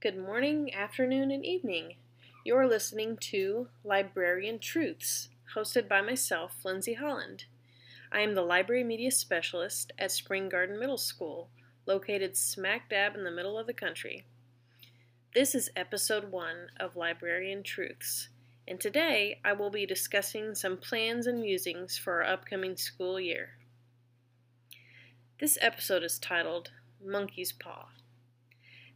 Good morning, afternoon, and evening. You're listening to Librarian Truths, hosted by myself, Lindsay Holland. I am the Library Media Specialist at Spring Garden Middle School, located smack dab in the middle of the country. This is episode one of Librarian Truths, and today I will be discussing some plans and musings for our upcoming school year. This episode is titled Monkey's Paw.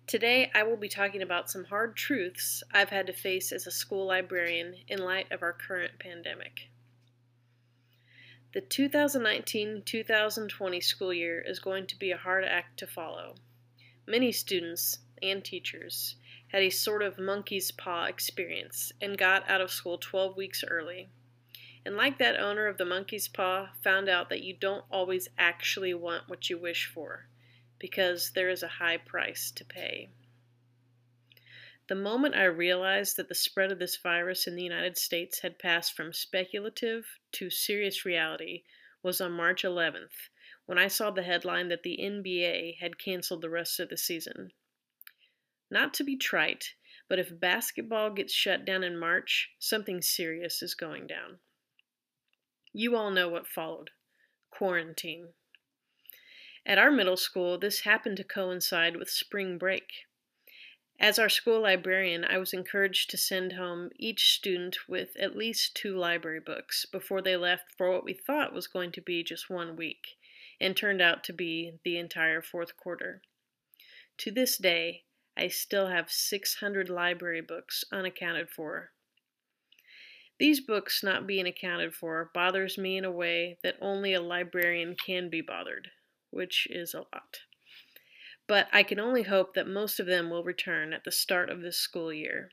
Today, I will be talking about some hard truths I've had to face as a school librarian in light of our current pandemic. The 2019 2020 school year is going to be a hard act to follow. Many students and teachers had a sort of monkey's paw experience and got out of school 12 weeks early. And like that owner of the monkey's paw, found out that you don't always actually want what you wish for because there is a high price to pay. The moment I realized that the spread of this virus in the United States had passed from speculative to serious reality was on March 11th, when I saw the headline that the NBA had canceled the rest of the season. Not to be trite, but if basketball gets shut down in March, something serious is going down. You all know what followed quarantine. At our middle school, this happened to coincide with spring break. As our school librarian, I was encouraged to send home each student with at least two library books before they left for what we thought was going to be just one week, and turned out to be the entire fourth quarter. To this day, I still have 600 library books unaccounted for. These books not being accounted for bothers me in a way that only a librarian can be bothered which is a lot. But I can only hope that most of them will return at the start of this school year.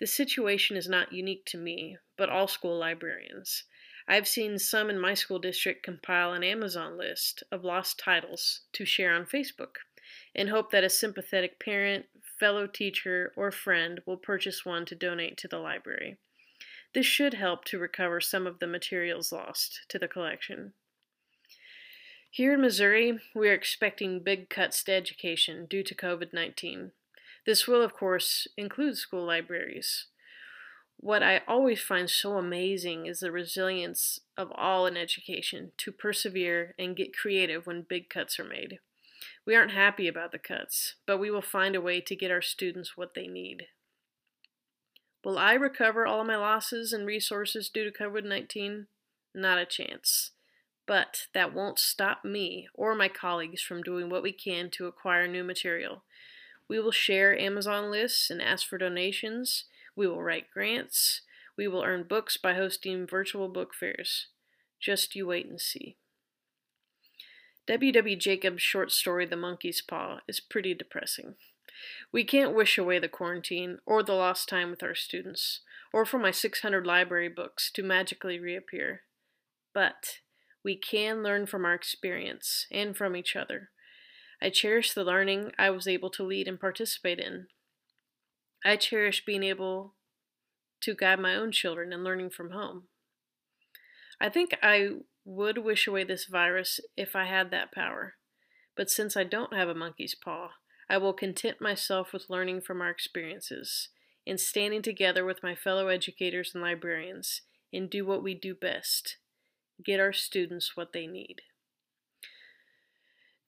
This situation is not unique to me, but all school librarians. I've seen some in my school district compile an Amazon list of lost titles to share on Facebook and hope that a sympathetic parent, fellow teacher, or friend will purchase one to donate to the library. This should help to recover some of the materials lost to the collection. Here in Missouri, we are expecting big cuts to education due to COVID 19. This will, of course, include school libraries. What I always find so amazing is the resilience of all in education to persevere and get creative when big cuts are made. We aren't happy about the cuts, but we will find a way to get our students what they need. Will I recover all my losses and resources due to COVID 19? Not a chance. But that won't stop me or my colleagues from doing what we can to acquire new material. We will share Amazon lists and ask for donations. We will write grants. We will earn books by hosting virtual book fairs. Just you wait and see. W. W. Jacobs' short story, The Monkey's Paw, is pretty depressing. We can't wish away the quarantine or the lost time with our students, or for my 600 library books to magically reappear. But we can learn from our experience and from each other. I cherish the learning I was able to lead and participate in. I cherish being able to guide my own children and learning from home. I think I would wish away this virus if I had that power, but since I don't have a monkey's paw, I will content myself with learning from our experiences and standing together with my fellow educators and librarians and do what we do best get our students what they need.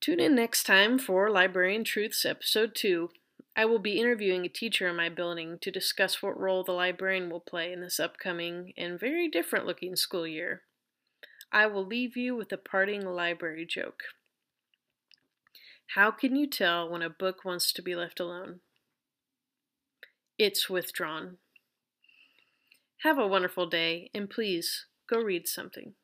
Tune in next time for Librarian Truths Episode 2. I will be interviewing a teacher in my building to discuss what role the librarian will play in this upcoming and very different looking school year. I will leave you with a parting library joke. How can you tell when a book wants to be left alone? It's withdrawn. Have a wonderful day, and please go read something.